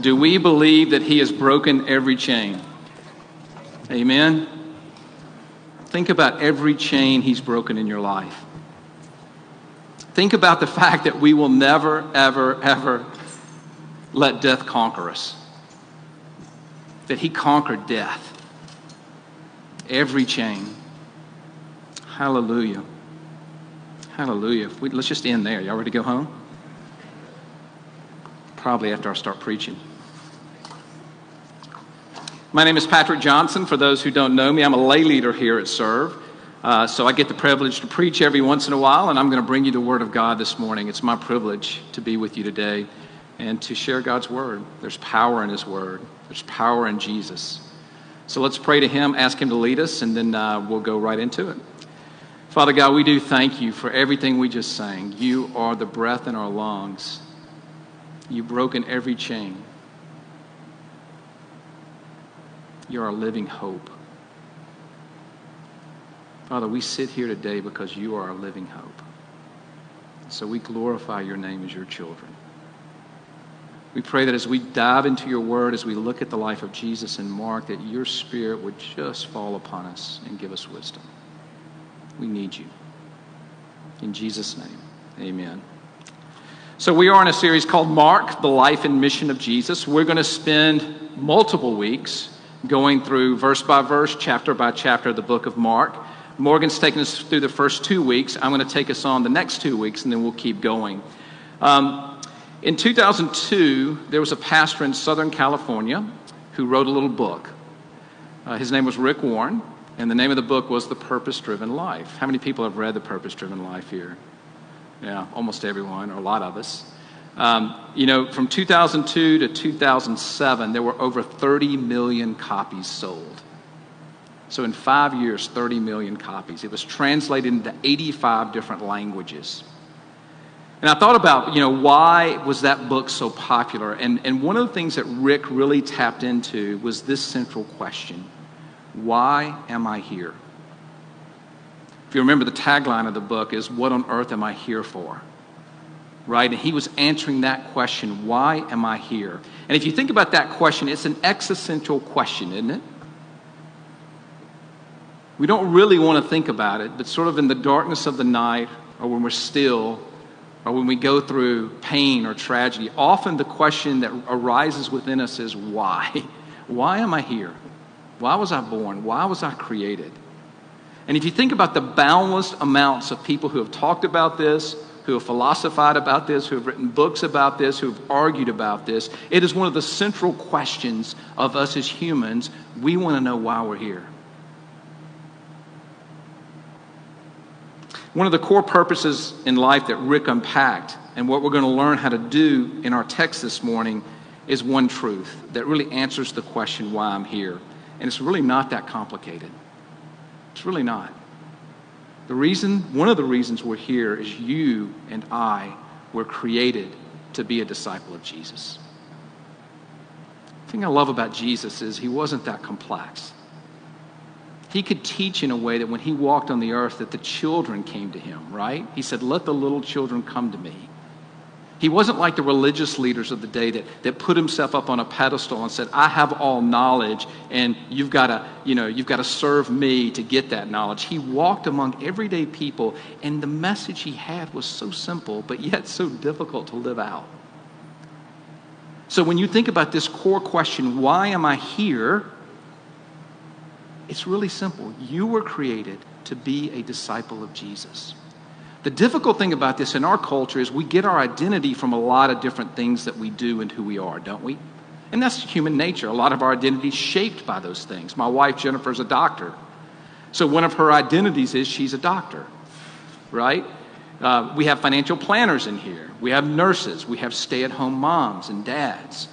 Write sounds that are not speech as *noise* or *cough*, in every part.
Do we believe that He has broken every chain? Amen. Think about every chain He's broken in your life. Think about the fact that we will never, ever, ever let death conquer us. That He conquered death. Every chain. Hallelujah. Hallelujah. We, let's just end there. Y'all ready to go home? Probably after I start preaching. My name is Patrick Johnson. For those who don't know me, I'm a lay leader here at Serve. Uh, so I get the privilege to preach every once in a while, and I'm going to bring you the Word of God this morning. It's my privilege to be with you today and to share God's Word. There's power in His Word, there's power in Jesus. So let's pray to Him, ask Him to lead us, and then uh, we'll go right into it. Father God, we do thank you for everything we just sang. You are the breath in our lungs. You've broken every chain. You're our living hope. Father, we sit here today because you are our living hope. So we glorify your name as your children. We pray that as we dive into your word, as we look at the life of Jesus and Mark, that your spirit would just fall upon us and give us wisdom. We need you. In Jesus' name, amen. So, we are in a series called Mark, the Life and Mission of Jesus. We're going to spend multiple weeks going through verse by verse, chapter by chapter, of the book of Mark. Morgan's taken us through the first two weeks. I'm going to take us on the next two weeks, and then we'll keep going. Um, in 2002, there was a pastor in Southern California who wrote a little book. Uh, his name was Rick Warren, and the name of the book was The Purpose Driven Life. How many people have read The Purpose Driven Life here? Yeah, almost everyone, or a lot of us. Um, you know, from 2002 to 2007, there were over 30 million copies sold. So in five years, 30 million copies. It was translated into 85 different languages. And I thought about, you know, why was that book so popular? And, and one of the things that Rick really tapped into was this central question Why am I here? If you remember, the tagline of the book is, What on earth am I here for? right? And he was answering that question why am I here? And if you think about that question, it's an existential question, isn't it? We don't really want to think about it, but sort of in the darkness of the night, or when we're still, or when we go through pain or tragedy, often the question that arises within us is why? *laughs* Why am I here? Why was I born? Why was I created? And if you think about the boundless amounts of people who have talked about this, who have philosophized about this, who have written books about this, who have argued about this. It is one of the central questions of us as humans. We want to know why we're here. One of the core purposes in life that Rick unpacked, and what we're going to learn how to do in our text this morning, is one truth that really answers the question why I'm here. And it's really not that complicated. It's really not. The reason, one of the reasons we're here is you and I were created to be a disciple of Jesus. The thing I love about Jesus is he wasn't that complex. He could teach in a way that when he walked on the earth that the children came to him, right? He said, "Let the little children come to me." He wasn't like the religious leaders of the day that, that put himself up on a pedestal and said, I have all knowledge and you've got to, you know, you've got to serve me to get that knowledge. He walked among everyday people and the message he had was so simple, but yet so difficult to live out. So when you think about this core question, why am I here? It's really simple. You were created to be a disciple of Jesus. The difficult thing about this in our culture is we get our identity from a lot of different things that we do and who we are, don't we? And that's human nature. A lot of our identity is shaped by those things. My wife, Jennifer, is a doctor. So one of her identities is she's a doctor, right? Uh, we have financial planners in here. We have nurses. We have stay at home moms and dads.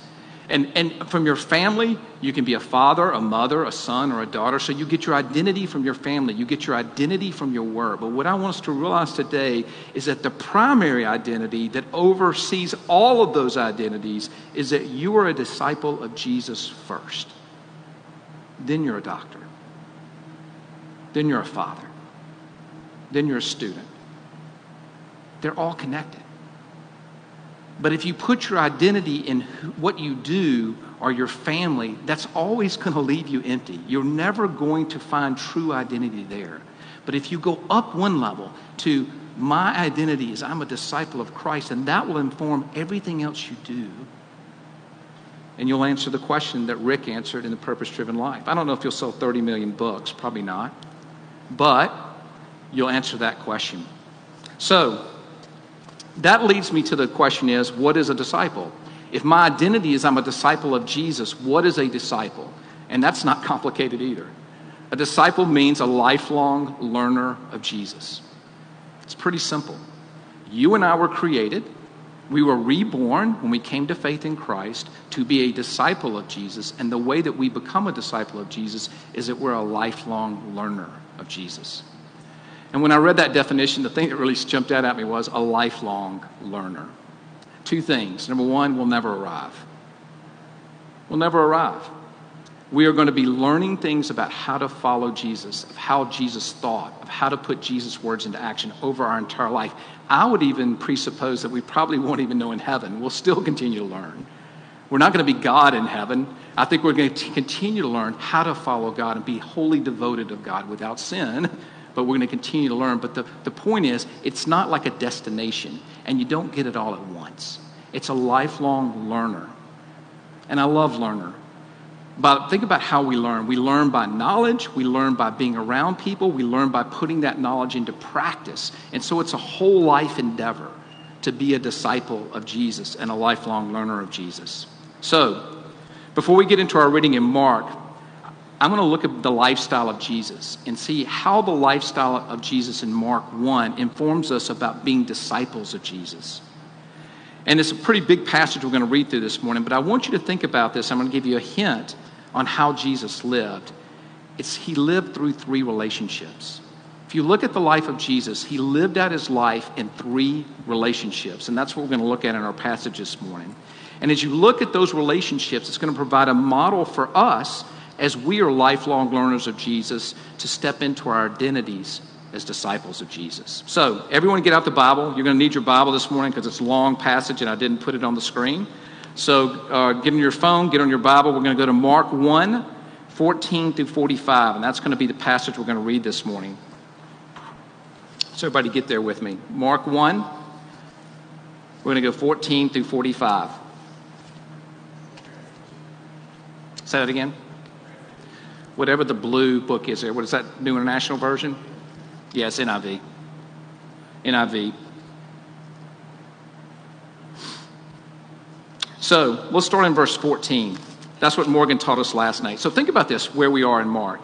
And, and from your family, you can be a father, a mother, a son, or a daughter. So you get your identity from your family. You get your identity from your work. But what I want us to realize today is that the primary identity that oversees all of those identities is that you are a disciple of Jesus first. Then you're a doctor. Then you're a father. Then you're a student. They're all connected. But if you put your identity in what you do or your family, that's always going to leave you empty. You're never going to find true identity there. But if you go up one level to my identity is I'm a disciple of Christ, and that will inform everything else you do. And you'll answer the question that Rick answered in the Purpose Driven Life. I don't know if you'll sell 30 million books, probably not. But you'll answer that question. So, that leads me to the question is what is a disciple? If my identity is I'm a disciple of Jesus, what is a disciple? And that's not complicated either. A disciple means a lifelong learner of Jesus. It's pretty simple. You and I were created, we were reborn when we came to faith in Christ to be a disciple of Jesus. And the way that we become a disciple of Jesus is that we're a lifelong learner of Jesus. And when I read that definition, the thing that really jumped out at me was a lifelong learner. Two things. Number one, we'll never arrive. We'll never arrive we are going to be learning things about how to follow Jesus, of how Jesus thought, of how to put Jesus' words into action over our entire life. I would even presuppose that we probably won't even know in heaven. We'll still continue to learn. We're not going to be God in heaven. I think we're going to continue to learn how to follow God and be wholly devoted of God without sin, but we're going to continue to learn. But the, the point is, it's not like a destination, and you don't get it all at once. It's a lifelong learner. And I love learner. But think about how we learn. We learn by knowledge, we learn by being around people, we learn by putting that knowledge into practice. And so it's a whole life endeavor to be a disciple of Jesus and a lifelong learner of Jesus. So, before we get into our reading in Mark, I'm going to look at the lifestyle of Jesus and see how the lifestyle of Jesus in Mark 1 informs us about being disciples of Jesus. And it's a pretty big passage we're going to read through this morning, but I want you to think about this. I'm going to give you a hint on how Jesus lived, it's he lived through three relationships. If you look at the life of Jesus, he lived out his life in three relationships, and that's what we're going to look at in our passage this morning. And as you look at those relationships, it's going to provide a model for us as we are lifelong learners of Jesus to step into our identities as disciples of Jesus. So, everyone get out the Bible. You're going to need your Bible this morning because it's a long passage and I didn't put it on the screen. So uh, get on your phone, get on your Bible. We're going to go to Mark 1 14 through 45, and that's going to be the passage we're going to read this morning. So, everybody, get there with me. Mark 1, we're going to go 14 through 45. Say that again. Whatever the blue book is there. What is that, New International Version? Yes, NIV. NIV. So let's start in verse 14. That's what Morgan taught us last night. So think about this, where we are in Mark.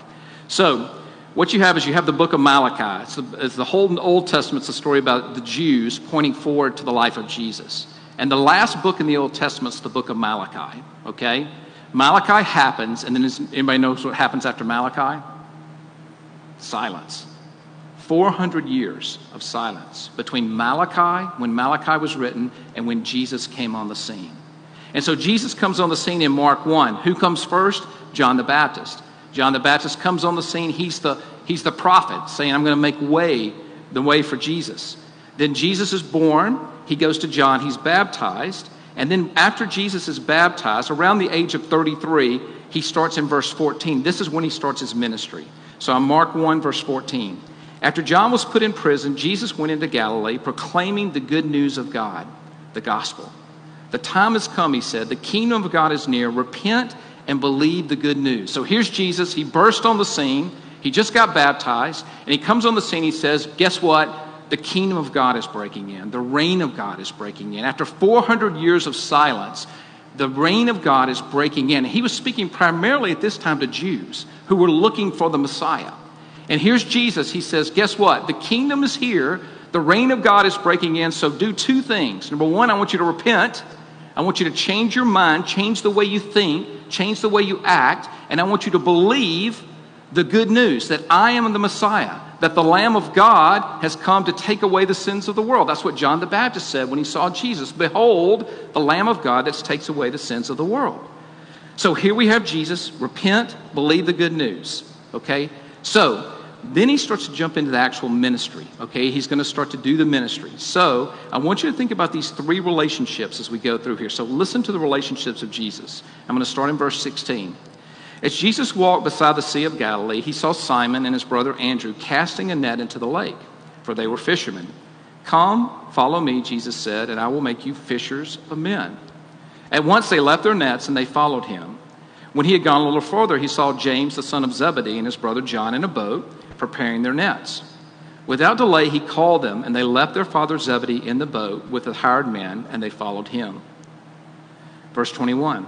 So what you have is you have the book of Malachi. It's the, it's the whole Old Testament. It's a story about the Jews pointing forward to the life of Jesus. And the last book in the Old Testament is the book of Malachi. Okay? Malachi happens, and then is, anybody knows what happens after Malachi? Silence. 400 years of silence between Malachi, when Malachi was written, and when Jesus came on the scene. And so Jesus comes on the scene in Mark 1. Who comes first? John the Baptist. John the Baptist comes on the scene. He's the, he's the prophet saying, I'm going to make way, the way for Jesus. Then Jesus is born. He goes to John. He's baptized. And then after Jesus is baptized, around the age of 33, he starts in verse 14. This is when he starts his ministry. So on Mark 1, verse 14. After John was put in prison, Jesus went into Galilee proclaiming the good news of God, the gospel. The time has come, he said. The kingdom of God is near. Repent and believe the good news. So here's Jesus. He burst on the scene. He just got baptized. And he comes on the scene. He says, Guess what? The kingdom of God is breaking in. The reign of God is breaking in. After 400 years of silence, the reign of God is breaking in. He was speaking primarily at this time to Jews who were looking for the Messiah. And here's Jesus. He says, Guess what? The kingdom is here. The reign of God is breaking in. So do two things. Number one, I want you to repent I want you to change your mind, change the way you think, change the way you act, and I want you to believe the good news that I am the Messiah, that the Lamb of God has come to take away the sins of the world. That's what John the Baptist said when he saw Jesus. Behold, the Lamb of God that takes away the sins of the world. So here we have Jesus. Repent, believe the good news. Okay? So then he starts to jump into the actual ministry. Okay, he's going to start to do the ministry. So I want you to think about these three relationships as we go through here. So listen to the relationships of Jesus. I'm going to start in verse 16. As Jesus walked beside the Sea of Galilee, he saw Simon and his brother Andrew casting a net into the lake, for they were fishermen. Come, follow me, Jesus said, and I will make you fishers of men. At once they left their nets and they followed him. When he had gone a little further, he saw James, the son of Zebedee, and his brother John in a boat, preparing their nets. Without delay, he called them, and they left their father Zebedee in the boat with the hired men, and they followed him. Verse 21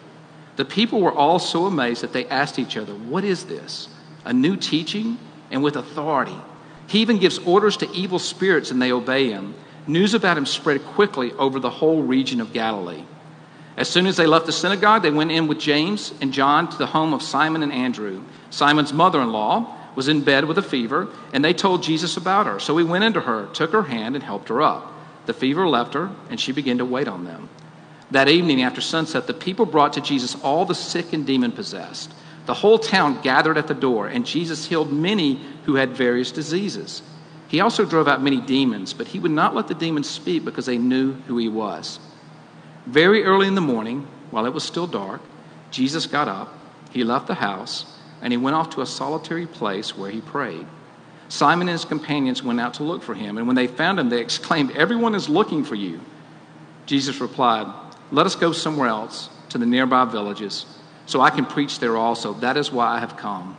The people were all so amazed that they asked each other, What is this? A new teaching and with authority. He even gives orders to evil spirits and they obey him. News about him spread quickly over the whole region of Galilee. As soon as they left the synagogue, they went in with James and John to the home of Simon and Andrew. Simon's mother in law was in bed with a fever, and they told Jesus about her. So he went into her, took her hand, and helped her up. The fever left her, and she began to wait on them. That evening after sunset, the people brought to Jesus all the sick and demon possessed. The whole town gathered at the door, and Jesus healed many who had various diseases. He also drove out many demons, but he would not let the demons speak because they knew who he was. Very early in the morning, while it was still dark, Jesus got up, he left the house, and he went off to a solitary place where he prayed. Simon and his companions went out to look for him, and when they found him, they exclaimed, Everyone is looking for you. Jesus replied, Let us go somewhere else, to the nearby villages, so I can preach there also. That is why I have come.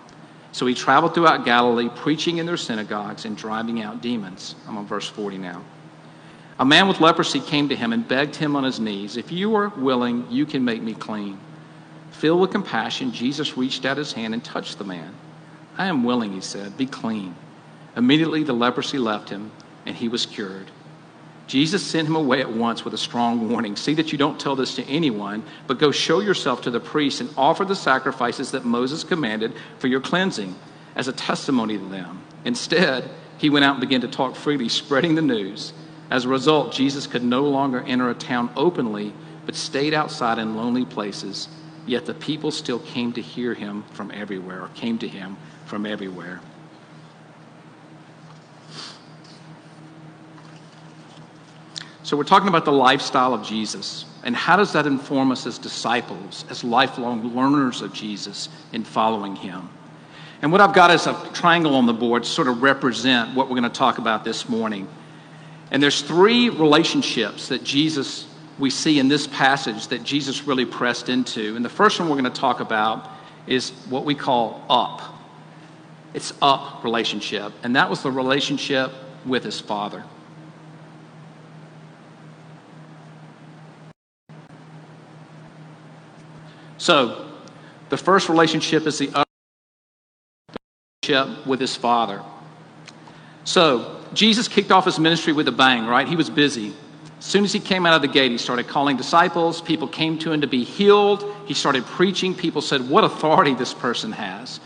So he traveled throughout Galilee, preaching in their synagogues and driving out demons. I'm on verse 40 now. A man with leprosy came to him and begged him on his knees, If you are willing, you can make me clean. Filled with compassion, Jesus reached out his hand and touched the man. I am willing, he said, be clean. Immediately the leprosy left him, and he was cured. Jesus sent him away at once with a strong warning See that you don't tell this to anyone, but go show yourself to the priests and offer the sacrifices that Moses commanded for your cleansing as a testimony to them. Instead, he went out and began to talk freely, spreading the news. As a result, Jesus could no longer enter a town openly, but stayed outside in lonely places. Yet the people still came to hear him from everywhere, or came to him from everywhere. So, we're talking about the lifestyle of Jesus. And how does that inform us as disciples, as lifelong learners of Jesus in following him? And what I've got is a triangle on the board to sort of represent what we're going to talk about this morning. And there's three relationships that Jesus, we see in this passage that Jesus really pressed into. And the first one we're going to talk about is what we call up. It's up relationship. And that was the relationship with his father. So, the first relationship is the relationship with his father. So, Jesus kicked off his ministry with a bang, right? He was busy. As soon as he came out of the gate, he started calling disciples. People came to him to be healed. He started preaching. People said, What authority this person has.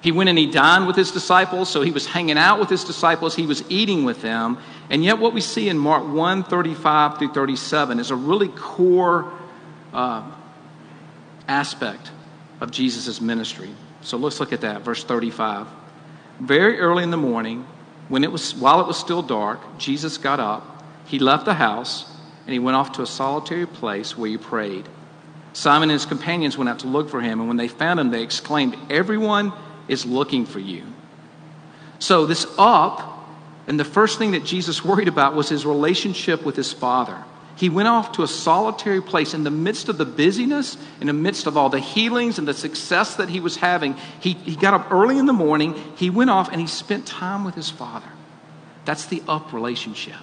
He went and he dined with his disciples, so he was hanging out with his disciples, he was eating with them. And yet, what we see in Mark 1 35 through 37 is a really core uh, aspect of Jesus' ministry. So let's look at that, verse 35. Very early in the morning, when it was, while it was still dark, Jesus got up, he left the house, and he went off to a solitary place where he prayed. Simon and his companions went out to look for him, and when they found him, they exclaimed, Everyone is looking for you. So, this up, and the first thing that Jesus worried about was his relationship with his Father. He went off to a solitary place in the midst of the busyness, in the midst of all the healings and the success that he was having. He, he got up early in the morning, he went off and he spent time with his father. That's the up relationship.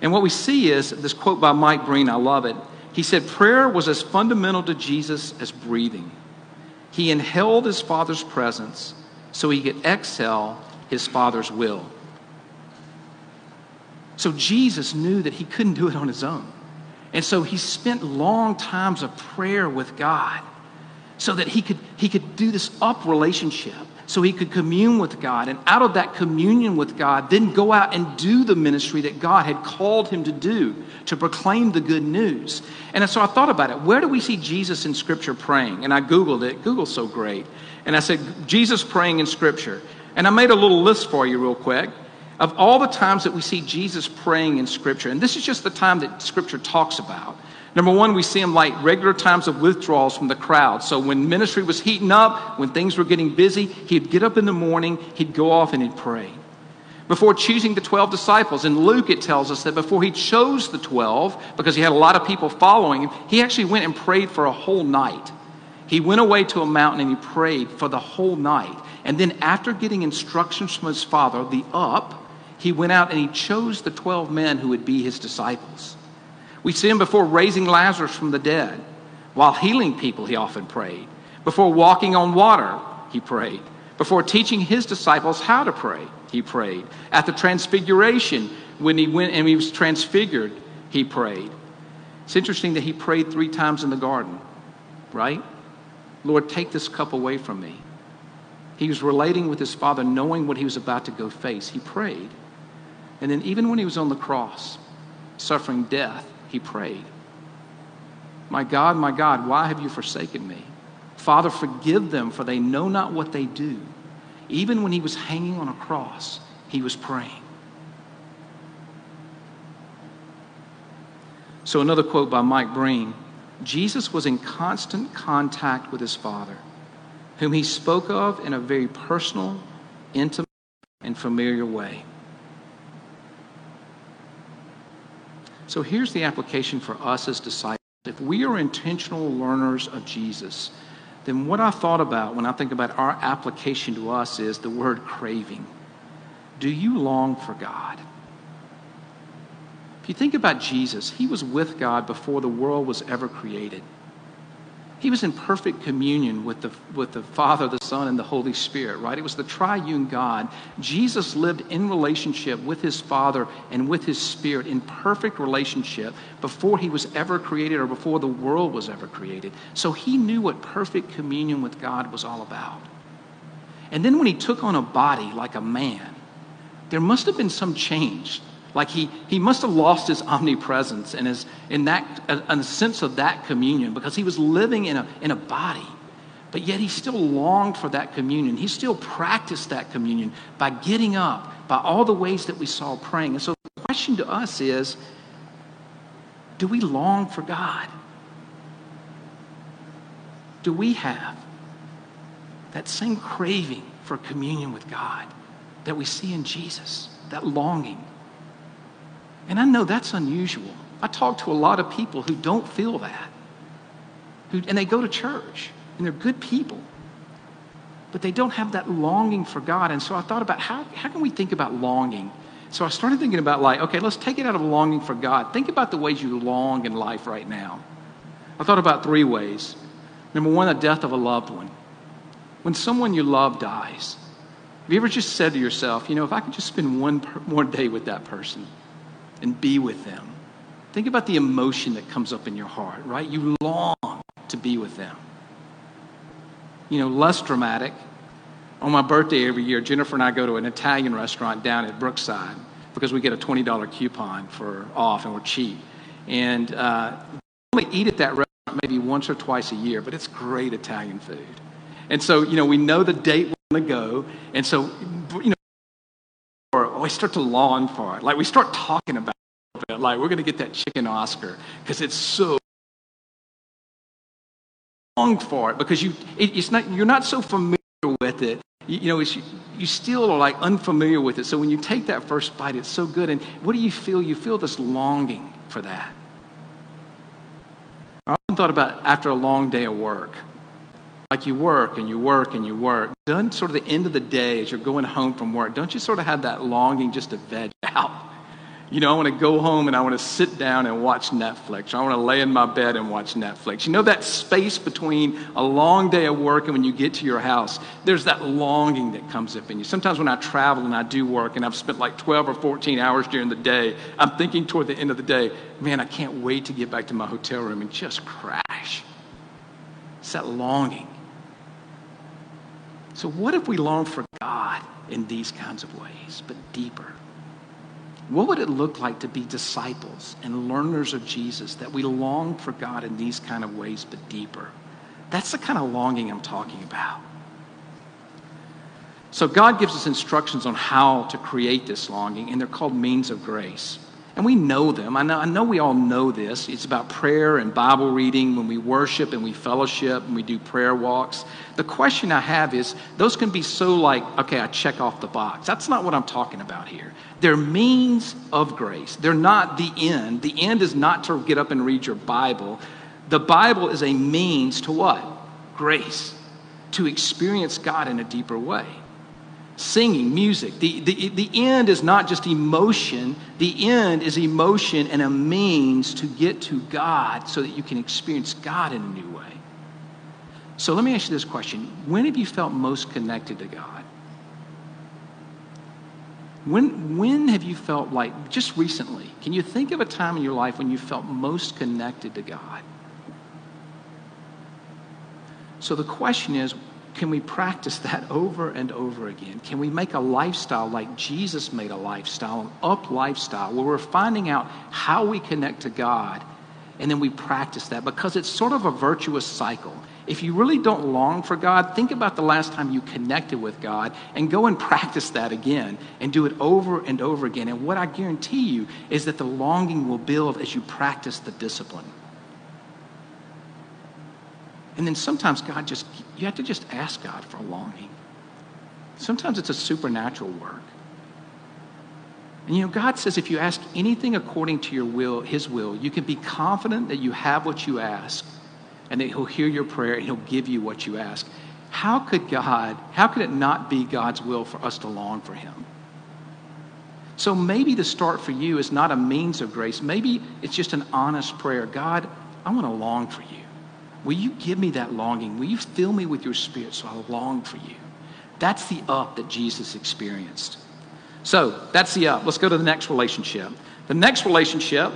And what we see is this quote by Mike Breen, I love it. He said, Prayer was as fundamental to Jesus as breathing. He inhaled his father's presence so he could exhale his Father's will. So Jesus knew that he couldn't do it on his own. And so he spent long times of prayer with God so that he could, he could do this up relationship, so he could commune with God. And out of that communion with God, then go out and do the ministry that God had called him to do, to proclaim the good news. And so I thought about it. Where do we see Jesus in Scripture praying? And I Googled it. Google's so great. And I said, Jesus praying in Scripture. And I made a little list for you, real quick of all the times that we see Jesus praying in Scripture, and this is just the time that Scripture talks about. Number one, we see him like regular times of withdrawals from the crowd. So when ministry was heating up, when things were getting busy, he'd get up in the morning, he'd go off and he'd pray. Before choosing the 12 disciples, in Luke it tells us that before he chose the 12, because he had a lot of people following him, he actually went and prayed for a whole night. He went away to a mountain and he prayed for the whole night. And then, after getting instructions from his father, the up, he went out and he chose the 12 men who would be his disciples. We see him before raising Lazarus from the dead. While healing people, he often prayed. Before walking on water, he prayed. Before teaching his disciples how to pray, he prayed. At the transfiguration, when he went and he was transfigured, he prayed. It's interesting that he prayed three times in the garden, right? Lord, take this cup away from me. He was relating with his father, knowing what he was about to go face. He prayed. And then, even when he was on the cross, suffering death, he prayed, My God, my God, why have you forsaken me? Father, forgive them, for they know not what they do. Even when he was hanging on a cross, he was praying. So, another quote by Mike Breen Jesus was in constant contact with his Father, whom he spoke of in a very personal, intimate, and familiar way. So here's the application for us as disciples. If we are intentional learners of Jesus, then what I thought about when I think about our application to us is the word craving. Do you long for God? If you think about Jesus, he was with God before the world was ever created. He was in perfect communion with the, with the Father, the Son, and the Holy Spirit, right? It was the triune God. Jesus lived in relationship with his Father and with his Spirit in perfect relationship before he was ever created or before the world was ever created. So he knew what perfect communion with God was all about. And then when he took on a body like a man, there must have been some change like he, he must have lost his omnipresence and his, in that, a, a sense of that communion because he was living in a, in a body. But yet he still longed for that communion. He still practiced that communion by getting up, by all the ways that we saw praying. And so the question to us is do we long for God? Do we have that same craving for communion with God that we see in Jesus, that longing? And I know that's unusual. I talk to a lot of people who don't feel that. Who, and they go to church, and they're good people. But they don't have that longing for God. And so I thought about how, how can we think about longing? So I started thinking about, like, okay, let's take it out of longing for God. Think about the ways you long in life right now. I thought about three ways. Number one, the death of a loved one. When someone you love dies, have you ever just said to yourself, you know, if I could just spend one more day with that person, and be with them. Think about the emotion that comes up in your heart, right? You long to be with them. You know, less dramatic. On my birthday every year, Jennifer and I go to an Italian restaurant down at Brookside because we get a $20 coupon for off and we're cheap. And uh, we only eat at that restaurant maybe once or twice a year, but it's great Italian food. And so, you know, we know the date we're going to go. And so, we start to long for it. Like we start talking about it. Like we're going to get that chicken Oscar because it's so long for it because you it, it's not you're not so familiar with it. You, you know, you still are like unfamiliar with it. So when you take that first bite, it's so good. And what do you feel? You feel this longing for that. I often thought about after a long day of work like you work and you work and you work, done sort of the end of the day as you're going home from work, don't you sort of have that longing just to veg *laughs* out? You know, I want to go home and I want to sit down and watch Netflix. I want to lay in my bed and watch Netflix. You know that space between a long day of work and when you get to your house, there's that longing that comes up in you. Sometimes when I travel and I do work and I've spent like 12 or 14 hours during the day, I'm thinking toward the end of the day, man, I can't wait to get back to my hotel room and just crash. It's that longing. So, what if we long for God in these kinds of ways, but deeper? What would it look like to be disciples and learners of Jesus that we long for God in these kind of ways, but deeper? That's the kind of longing I'm talking about. So, God gives us instructions on how to create this longing, and they're called means of grace. And we know them. I know, I know we all know this. It's about prayer and Bible reading when we worship and we fellowship and we do prayer walks. The question I have is those can be so like, okay, I check off the box. That's not what I'm talking about here. They're means of grace. They're not the end. The end is not to get up and read your Bible. The Bible is a means to what? Grace. To experience God in a deeper way singing, music. The, the, the end is not just emotion, the end is emotion and a means to get to God so that you can experience God in a new way. So let me ask you this question When have you felt most connected to God? When, when have you felt like, just recently, can you think of a time in your life when you felt most connected to God? So the question is, can we practice that over and over again? Can we make a lifestyle like Jesus made a lifestyle, an up lifestyle, where we're finding out how we connect to God and then we practice that because it's sort of a virtuous cycle. If you really don't long for God, think about the last time you connected with God and go and practice that again and do it over and over again. And what I guarantee you is that the longing will build as you practice the discipline. And then sometimes God just, you have to just ask God for a longing. Sometimes it's a supernatural work. And you know, God says if you ask anything according to your will, His will, you can be confident that you have what you ask and that He'll hear your prayer and He'll give you what you ask. How could God, how could it not be God's will for us to long for Him? So maybe the start for you is not a means of grace. Maybe it's just an honest prayer God, I want to long for you. Will you give me that longing? Will you fill me with your spirit so I long for you? That's the up that Jesus experienced. So that's the up. Let's go to the next relationship. The next relationship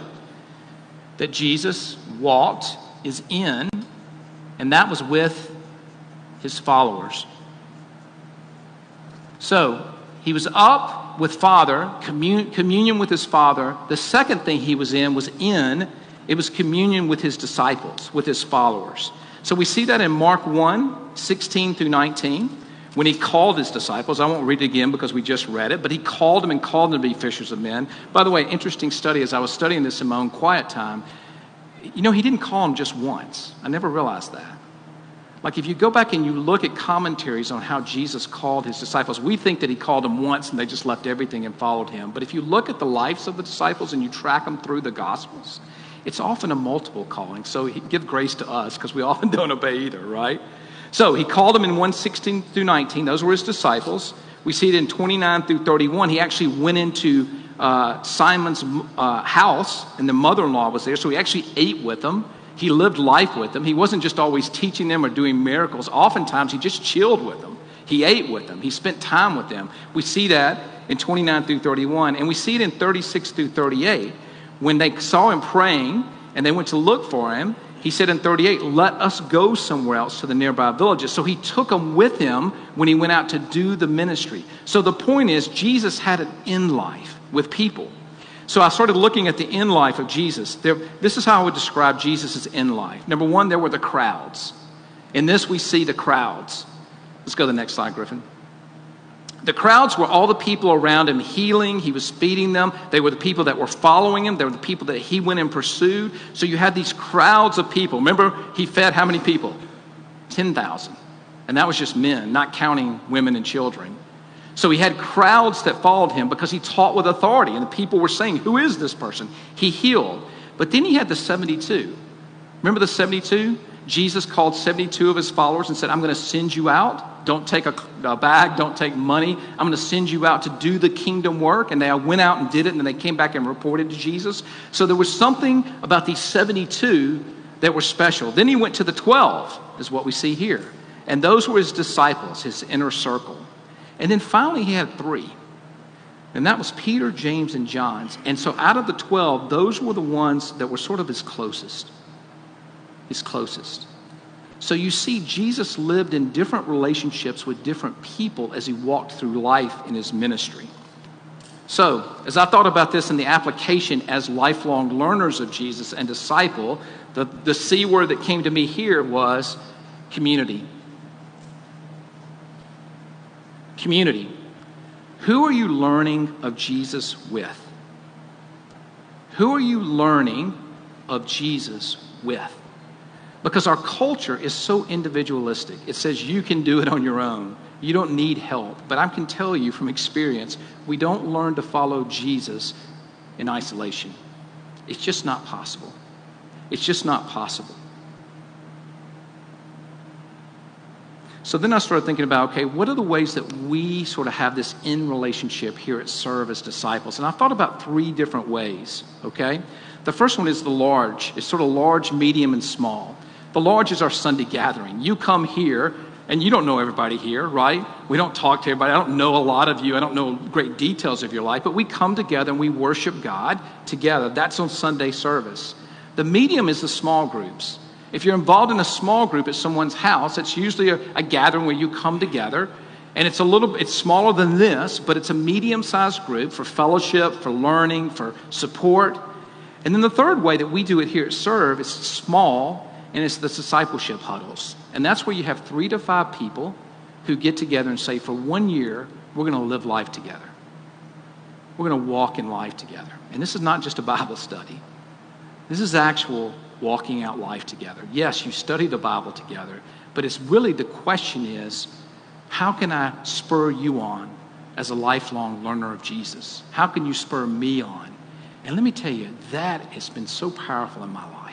that Jesus walked is in, and that was with his followers. So he was up with Father, commun- communion with his Father. The second thing he was in was in it was communion with his disciples, with his followers. So we see that in Mark 1 16 through 19, when he called his disciples. I won't read it again because we just read it, but he called them and called them to be fishers of men. By the way, interesting study as I was studying this in my own quiet time. You know, he didn't call them just once. I never realized that. Like, if you go back and you look at commentaries on how Jesus called his disciples, we think that he called them once and they just left everything and followed him. But if you look at the lives of the disciples and you track them through the Gospels, it's often a multiple calling. So give grace to us because we often *laughs* don't obey either, right? So he called them in 116 through 19. Those were his disciples. We see it in 29 through 31. He actually went into uh, Simon's uh, house, and the mother in law was there. So he actually ate with them. He lived life with them. He wasn't just always teaching them or doing miracles. Oftentimes, he just chilled with them. He ate with them. He spent time with them. We see that in 29 through 31, and we see it in 36 through 38 when they saw him praying and they went to look for him, he said in 38, Let us go somewhere else to the nearby villages. So he took them with him when he went out to do the ministry. So the point is, Jesus had an in life with people. So I started looking at the in life of Jesus. There, this is how I would describe Jesus' in life. Number one, there were the crowds. In this, we see the crowds. Let's go to the next slide, Griffin. The crowds were all the people around him healing. He was feeding them. They were the people that were following him. They were the people that he went and pursued. So you had these crowds of people. Remember, he fed how many people? 10,000. And that was just men, not counting women and children. So he had crowds that followed him because he taught with authority. And the people were saying, Who is this person? He healed. But then he had the 72. Remember the 72? Jesus called 72 of his followers and said, I'm going to send you out. Don't take a, a bag, don't take money. I'm going to send you out to do the kingdom work. And they went out and did it, and then they came back and reported to Jesus. So there was something about these 72 that were special. Then he went to the 12, is what we see here. And those were his disciples, his inner circle. And then finally, he had three. And that was Peter, James, and John's. And so out of the 12, those were the ones that were sort of his closest. His closest. So you see, Jesus lived in different relationships with different people as he walked through life in his ministry. So, as I thought about this in the application as lifelong learners of Jesus and disciple, the, the C word that came to me here was community. Community. Who are you learning of Jesus with? Who are you learning of Jesus with? Because our culture is so individualistic. It says you can do it on your own. You don't need help. But I can tell you from experience, we don't learn to follow Jesus in isolation. It's just not possible. It's just not possible. So then I started thinking about okay, what are the ways that we sort of have this in relationship here at Serve as disciples? And I thought about three different ways, okay? The first one is the large, it's sort of large, medium, and small. The large is our Sunday gathering. You come here, and you don't know everybody here, right? We don't talk to everybody. I don't know a lot of you. I don't know great details of your life, but we come together and we worship God together. That's on Sunday service. The medium is the small groups. If you're involved in a small group at someone's house, it's usually a, a gathering where you come together. And it's a little it's smaller than this, but it's a medium-sized group for fellowship, for learning, for support. And then the third way that we do it here at Serve is small, and it's the discipleship huddles. And that's where you have three to five people who get together and say, for one year, we're going to live life together. We're going to walk in life together. And this is not just a Bible study. This is actual walking out life together. Yes, you study the Bible together, but it's really the question is how can I spur you on as a lifelong learner of Jesus? How can you spur me on? And let me tell you, that has been so powerful in my life.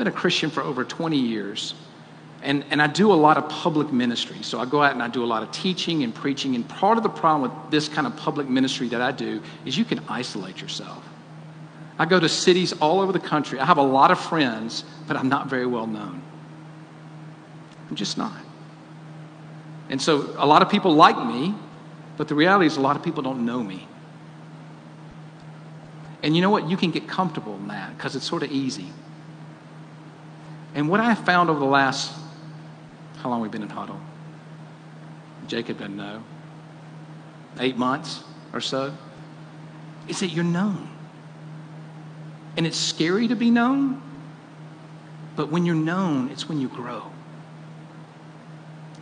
Been a Christian for over 20 years, and, and I do a lot of public ministry. So I go out and I do a lot of teaching and preaching. And part of the problem with this kind of public ministry that I do is you can isolate yourself. I go to cities all over the country. I have a lot of friends, but I'm not very well known. I'm just not. And so a lot of people like me, but the reality is a lot of people don't know me. And you know what? You can get comfortable in that because it's sort of easy. And what I have found over the last, how long we've been in huddle? Jacob doesn't know. Eight months or so. Is that you're known. And it's scary to be known, but when you're known, it's when you grow.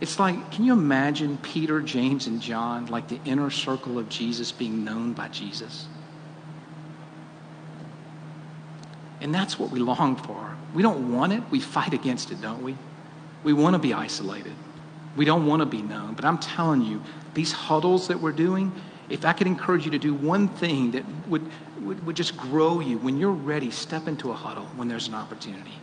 It's like, can you imagine Peter, James, and John, like the inner circle of Jesus being known by Jesus? And that's what we long for. We don't want it, we fight against it, don't we? We want to be isolated. We don't want to be known. But I'm telling you, these huddles that we're doing, if I could encourage you to do one thing that would, would, would just grow you, when you're ready, step into a huddle when there's an opportunity.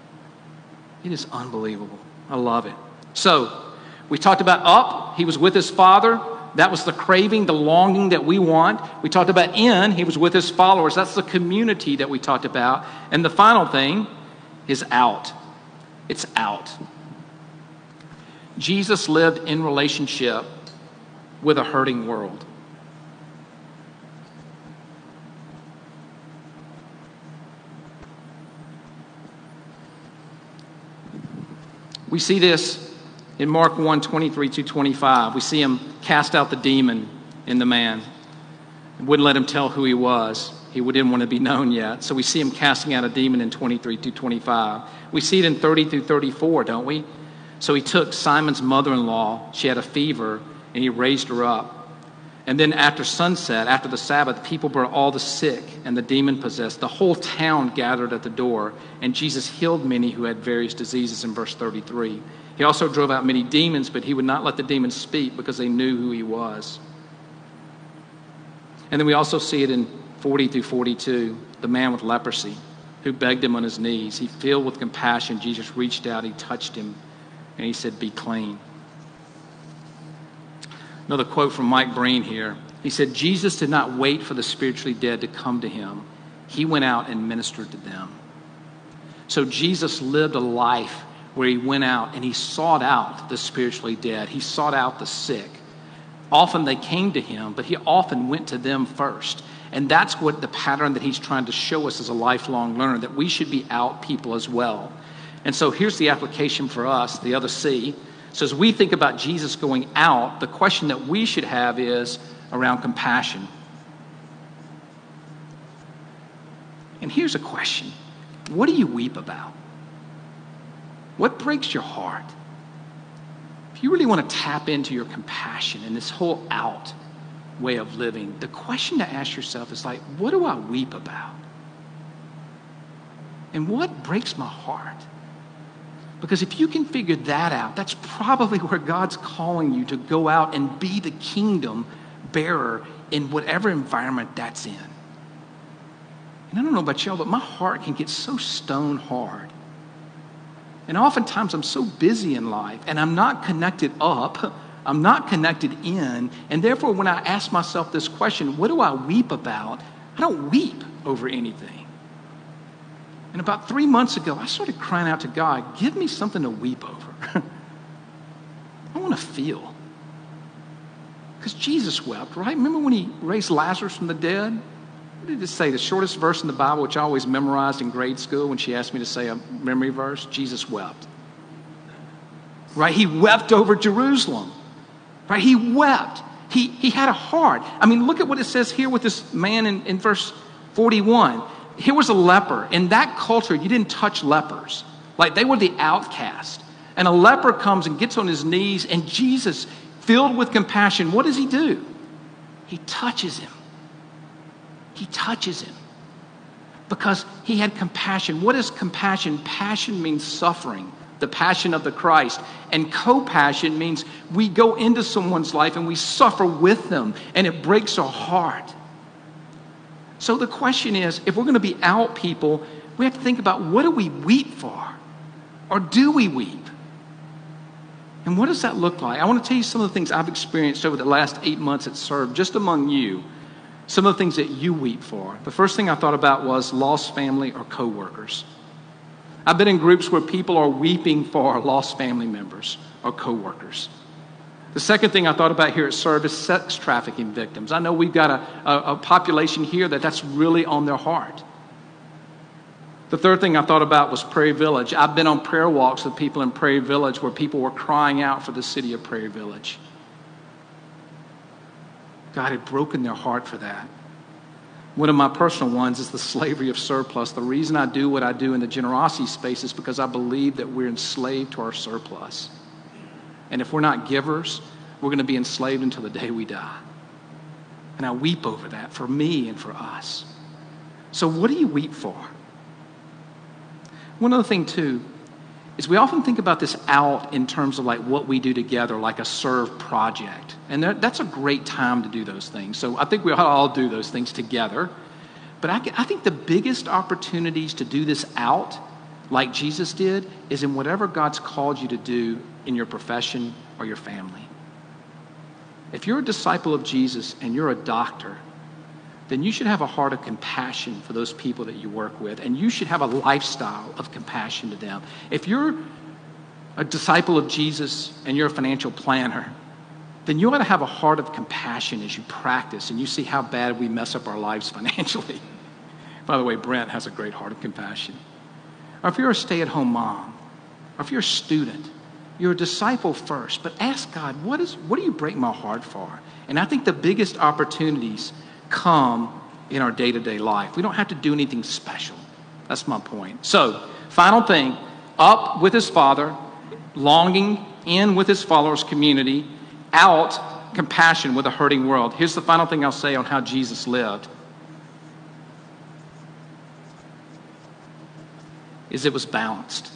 It is unbelievable. I love it. So, we talked about up, he was with his father. That was the craving, the longing that we want. We talked about in, he was with his followers. That's the community that we talked about. And the final thing is out. It's out. Jesus lived in relationship with a hurting world. We see this in Mark 1 23 to 25. We see him cast out the demon in the man. Wouldn't let him tell who he was. He didn't want to be known yet. So we see him casting out a demon in 23 to 25. We see it in 30 through 34, don't we? So he took Simon's mother in law. She had a fever, and he raised her up. And then after sunset, after the Sabbath, people brought all the sick and the demon possessed. The whole town gathered at the door, and Jesus healed many who had various diseases in verse 33. He also drove out many demons, but he would not let the demons speak because they knew who he was. And then we also see it in 40 through 42, the man with leprosy who begged him on his knees. He, filled with compassion, Jesus reached out, he touched him, and he said, Be clean. Another quote from Mike Breen here. He said, Jesus did not wait for the spiritually dead to come to him, he went out and ministered to them. So Jesus lived a life where he went out and he sought out the spiritually dead, he sought out the sick. Often they came to him, but he often went to them first. And that's what the pattern that he's trying to show us as a lifelong learner, that we should be out people as well. And so here's the application for us, the other C. So as we think about Jesus going out, the question that we should have is around compassion. And here's a question What do you weep about? What breaks your heart? If you really want to tap into your compassion and this whole out way of living, the question to ask yourself is like, what do I weep about? And what breaks my heart? Because if you can figure that out, that's probably where God's calling you to go out and be the kingdom bearer in whatever environment that's in. And I don't know about y'all, but my heart can get so stone hard and oftentimes I'm so busy in life and I'm not connected up, I'm not connected in. And therefore, when I ask myself this question, what do I weep about? I don't weep over anything. And about three months ago, I started crying out to God, give me something to weep over. *laughs* I want to feel. Because Jesus wept, right? Remember when he raised Lazarus from the dead? What did it say? The shortest verse in the Bible, which I always memorized in grade school when she asked me to say a memory verse Jesus wept. Right? He wept over Jerusalem. Right? He wept. He, he had a heart. I mean, look at what it says here with this man in, in verse 41. Here was a leper. In that culture, you didn't touch lepers. Like they were the outcast. And a leper comes and gets on his knees, and Jesus, filled with compassion, what does he do? He touches him. He touches him because he had compassion. What is compassion? Passion means suffering, the passion of the Christ. And co-passion means we go into someone's life and we suffer with them and it breaks our heart. So the question is, if we're going to be out people, we have to think about what do we weep for? Or do we weep? And what does that look like? I want to tell you some of the things I've experienced over the last eight months at Serve, just among you some of the things that you weep for. The first thing I thought about was lost family or coworkers. I've been in groups where people are weeping for lost family members or coworkers. The second thing I thought about here at service sex trafficking victims. I know we've got a, a, a population here that that's really on their heart. The third thing I thought about was Prairie Village. I've been on prayer walks with people in Prairie Village where people were crying out for the city of Prairie Village. God had broken their heart for that. One of my personal ones is the slavery of surplus. The reason I do what I do in the generosity space is because I believe that we're enslaved to our surplus. And if we're not givers, we're going to be enslaved until the day we die. And I weep over that for me and for us. So, what do you weep for? One other thing, too, is we often think about this out in terms of like what we do together, like a serve project. And that's a great time to do those things. So I think we ought to all do those things together. But I, I think the biggest opportunities to do this out, like Jesus did, is in whatever God's called you to do in your profession or your family. If you're a disciple of Jesus and you're a doctor, then you should have a heart of compassion for those people that you work with, and you should have a lifestyle of compassion to them. If you're a disciple of Jesus and you're a financial planner, then you ought to have a heart of compassion as you practice and you see how bad we mess up our lives *laughs* financially. By the way, Brent has a great heart of compassion. Or if you're a stay at home mom, or if you're a student, you're a disciple first, but ask God, what, is, what do you break my heart for? And I think the biggest opportunities come in our day to day life. We don't have to do anything special. That's my point. So, final thing up with his father, longing, in with his followers' community, out compassion with a hurting world. Here's the final thing I'll say on how Jesus lived. Is it was balanced.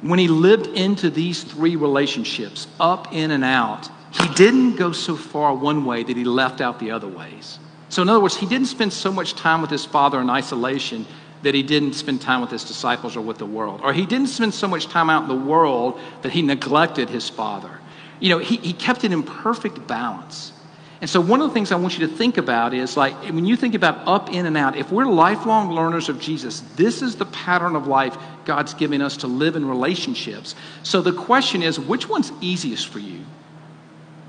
When he lived into these three relationships, up, in, and out, he didn't go so far one way that he left out the other ways. So, in other words, he didn't spend so much time with his father in isolation that he didn't spend time with his disciples or with the world. Or he didn't spend so much time out in the world that he neglected his father. You know, he, he kept it in perfect balance. And so, one of the things I want you to think about is like when you think about up, in, and out, if we're lifelong learners of Jesus, this is the pattern of life God's giving us to live in relationships. So, the question is which one's easiest for you?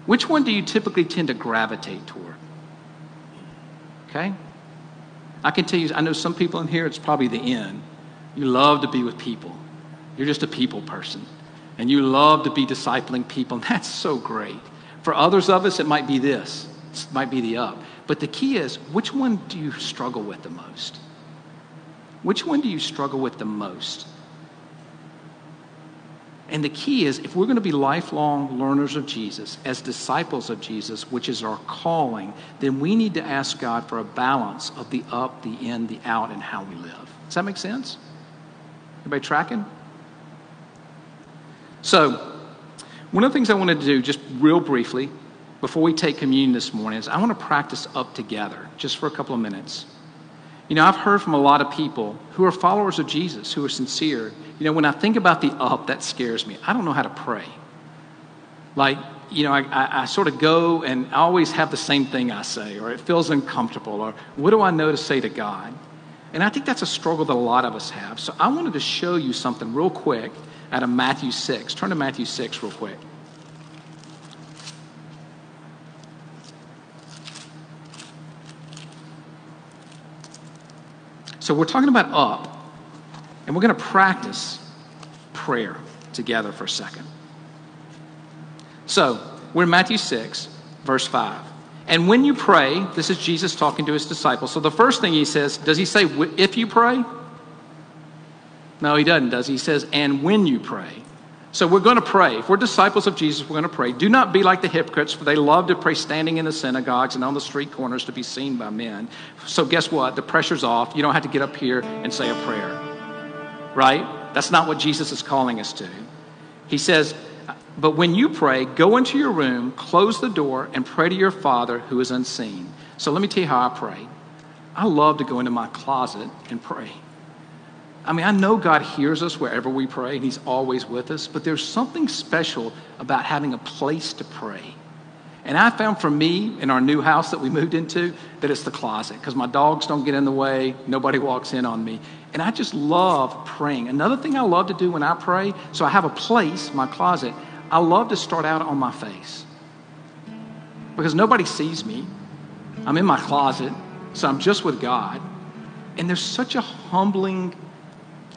Which one do you typically tend to gravitate toward? Okay? I can tell you, I know some people in here, it's probably the end. You love to be with people, you're just a people person. And you love to be discipling people, and *laughs* that's so great. For others of us, it might be this, it might be the up. But the key is which one do you struggle with the most? Which one do you struggle with the most? And the key is if we're going to be lifelong learners of Jesus, as disciples of Jesus, which is our calling, then we need to ask God for a balance of the up, the in, the out, and how we live. Does that make sense? Everybody tracking? So, one of the things I want to do, just real briefly, before we take communion this morning, is I want to practice up together just for a couple of minutes. You know, I've heard from a lot of people who are followers of Jesus, who are sincere. You know, when I think about the up, that scares me. I don't know how to pray. Like, you know, I, I, I, sort of go and I always have the same thing I say, or it feels uncomfortable, or what do I know to say to God? And I think that's a struggle that a lot of us have. So I wanted to show you something real quick out of Matthew 6. Turn to Matthew 6 real quick. So we're talking about up, and we're going to practice prayer together for a second. So we're in Matthew 6, verse 5. And when you pray, this is Jesus talking to his disciples. So the first thing he says, does he say if you pray? No, he doesn't, does he? He says, and when you pray. So we're going to pray. If we're disciples of Jesus, we're going to pray. Do not be like the hypocrites, for they love to pray standing in the synagogues and on the street corners to be seen by men. So guess what? The pressure's off. You don't have to get up here and say a prayer. Right? That's not what Jesus is calling us to. He says, but when you pray, go into your room, close the door, and pray to your Father who is unseen. So let me tell you how I pray. I love to go into my closet and pray. I mean, I know God hears us wherever we pray, and He's always with us, but there's something special about having a place to pray. And I found for me in our new house that we moved into that it's the closet because my dogs don't get in the way, nobody walks in on me. And I just love praying. Another thing I love to do when I pray, so I have a place, my closet, I love to start out on my face because nobody sees me. I'm in my closet, so I'm just with God. And there's such a humbling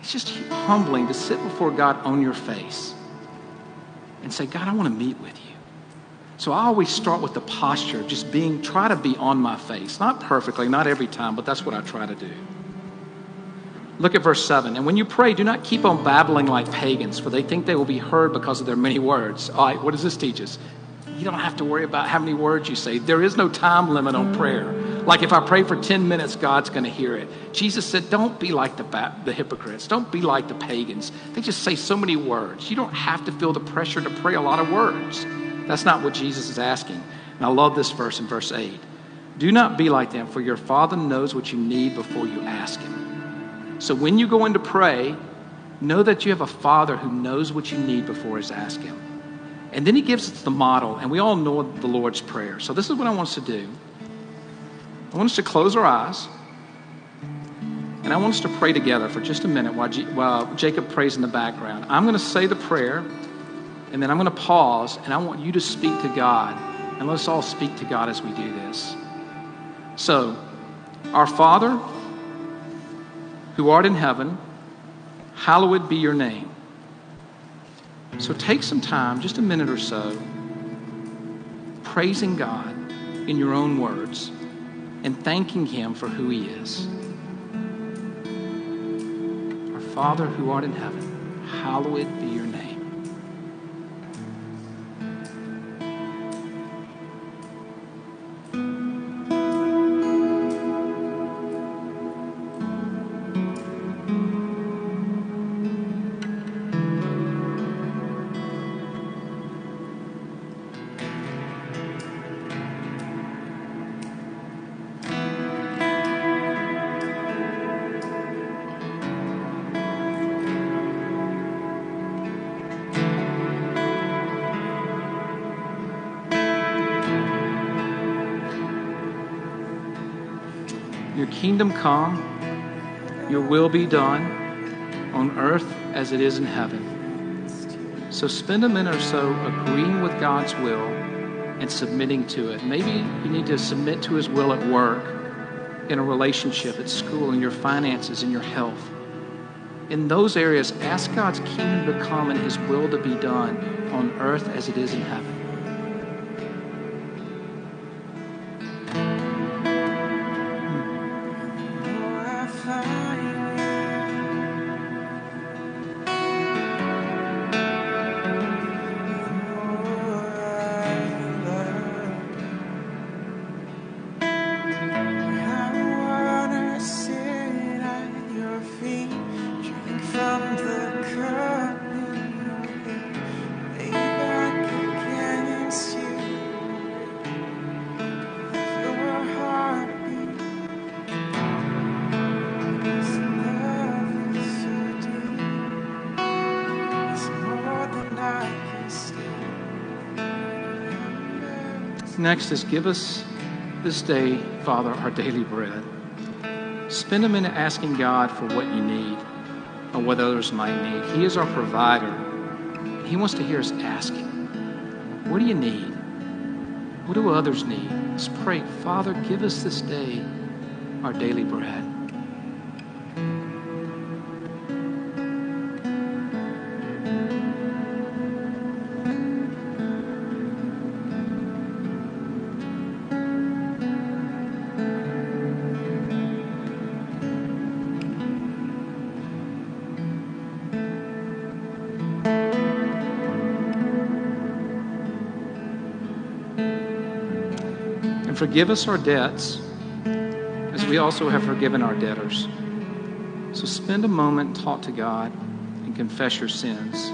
it's just humbling to sit before God on your face and say, God, I want to meet with you. So I always start with the posture of just being, try to be on my face. Not perfectly, not every time, but that's what I try to do. Look at verse 7. And when you pray, do not keep on babbling like pagans, for they think they will be heard because of their many words. All right, what does this teach us? You don't have to worry about how many words you say. There is no time limit on prayer. Like if I pray for 10 minutes, God's going to hear it. Jesus said, Don't be like the, the hypocrites. Don't be like the pagans. They just say so many words. You don't have to feel the pressure to pray a lot of words. That's not what Jesus is asking. And I love this verse in verse 8. Do not be like them, for your Father knows what you need before you ask Him. So when you go in to pray, know that you have a Father who knows what you need before He's asked Him. And then He gives us the model, and we all know the Lord's Prayer. So this is what I want us to do. I want us to close our eyes. And I want us to pray together for just a minute while, G- while Jacob prays in the background. I'm going to say the prayer, and then I'm going to pause, and I want you to speak to God. And let's all speak to God as we do this. So, our Father, who art in heaven, hallowed be your name. So take some time, just a minute or so, praising God in your own words and thanking Him for who He is. Our Father who art in heaven, hallowed be your name. Kingdom come, your will be done on earth as it is in heaven. So spend a minute or so agreeing with God's will and submitting to it. Maybe you need to submit to His will at work, in a relationship, at school, in your finances, in your health. In those areas, ask God's kingdom to come and His will to be done on earth as it is in heaven. Next is give us this day, Father, our daily bread. Spend a minute asking God for what you need or what others might need. He is our provider. He wants to hear us asking, What do you need? What do others need? Let's pray, Father, give us this day our daily bread. Forgive us our debts as we also have forgiven our debtors. So spend a moment, talk to God, and confess your sins.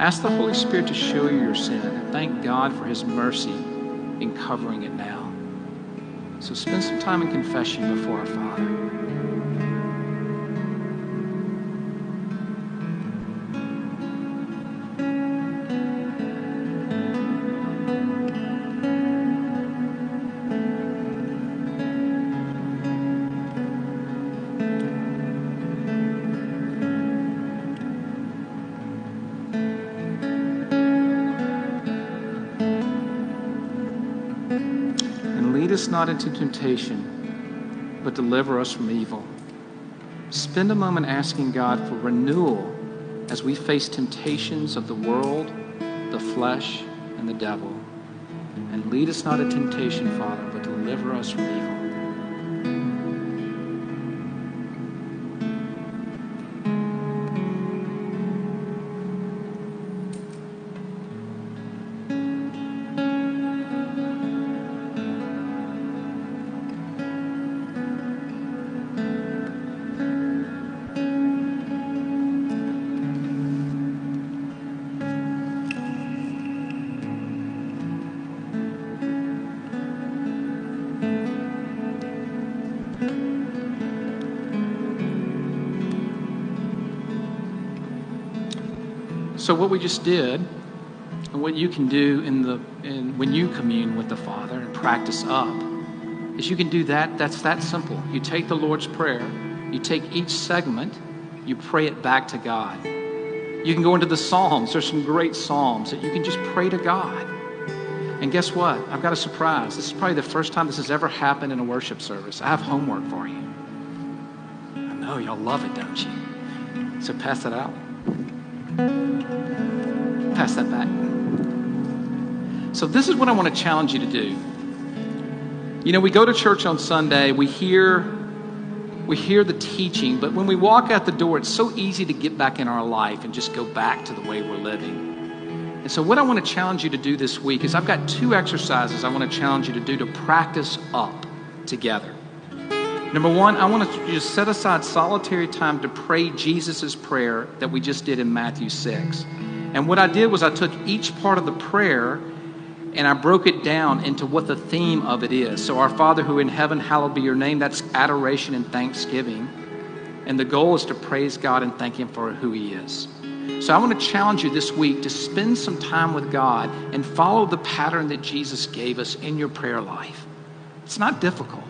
Ask the Holy Spirit to show you your sin and thank God for His mercy in covering it now. So spend some time in confession before our Father. Not into temptation, but deliver us from evil. Spend a moment asking God for renewal as we face temptations of the world, the flesh, and the devil. And lead us not into temptation, Father, but deliver us from evil. So what we just did, and what you can do in the in, when you commune with the Father and practice up, is you can do that. That's that simple. You take the Lord's Prayer, you take each segment, you pray it back to God. You can go into the Psalms. There's some great Psalms that you can just pray to God. And guess what? I've got a surprise. This is probably the first time this has ever happened in a worship service. I have homework for you. I know y'all love it, don't you? So pass it out pass that back. So, this is what I want to challenge you to do. You know, we go to church on Sunday, we hear we hear the teaching, but when we walk out the door, it's so easy to get back in our life and just go back to the way we're living. And so, what I want to challenge you to do this week is I've got two exercises I want to challenge you to do to practice up together. Number one, I want to just set aside solitary time to pray Jesus' prayer that we just did in Matthew 6. And what I did was I took each part of the prayer and I broke it down into what the theme of it is. So, Our Father who in heaven, hallowed be your name. That's adoration and thanksgiving. And the goal is to praise God and thank Him for who He is. So, I want to challenge you this week to spend some time with God and follow the pattern that Jesus gave us in your prayer life. It's not difficult.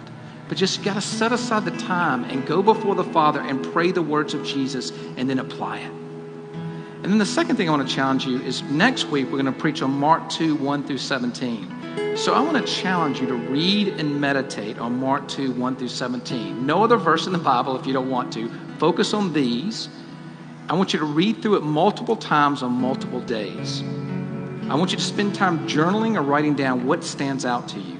But just got to set aside the time and go before the Father and pray the words of Jesus and then apply it. And then the second thing I want to challenge you is next week we're going to preach on Mark 2 1 through 17. So I want to challenge you to read and meditate on Mark 2 1 through 17. No other verse in the Bible if you don't want to. Focus on these. I want you to read through it multiple times on multiple days. I want you to spend time journaling or writing down what stands out to you.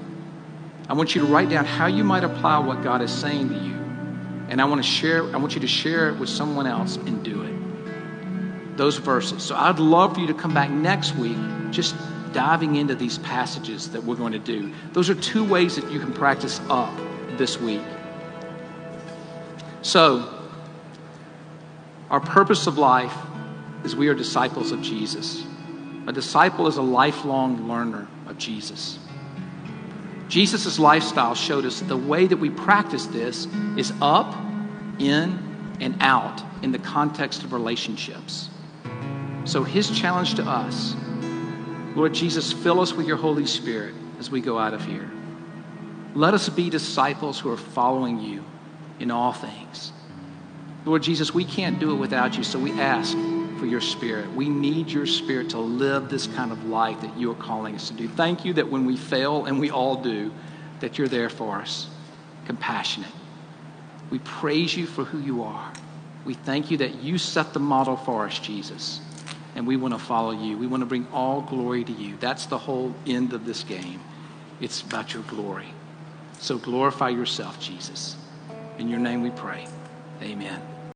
I want you to write down how you might apply what God is saying to you. And I want to share, I want you to share it with someone else and do it. Those verses. So I'd love for you to come back next week just diving into these passages that we're going to do. Those are two ways that you can practice up this week. So, our purpose of life is we are disciples of Jesus. A disciple is a lifelong learner of Jesus. Jesus' lifestyle showed us the way that we practice this is up, in, and out in the context of relationships. So, his challenge to us Lord Jesus, fill us with your Holy Spirit as we go out of here. Let us be disciples who are following you in all things. Lord Jesus, we can't do it without you, so we ask for your spirit. We need your spirit to live this kind of life that you are calling us to do. Thank you that when we fail, and we all do, that you're there for us, compassionate. We praise you for who you are. We thank you that you set the model for us, Jesus, and we want to follow you. We want to bring all glory to you. That's the whole end of this game. It's about your glory. So glorify yourself, Jesus. In your name we pray. Amen.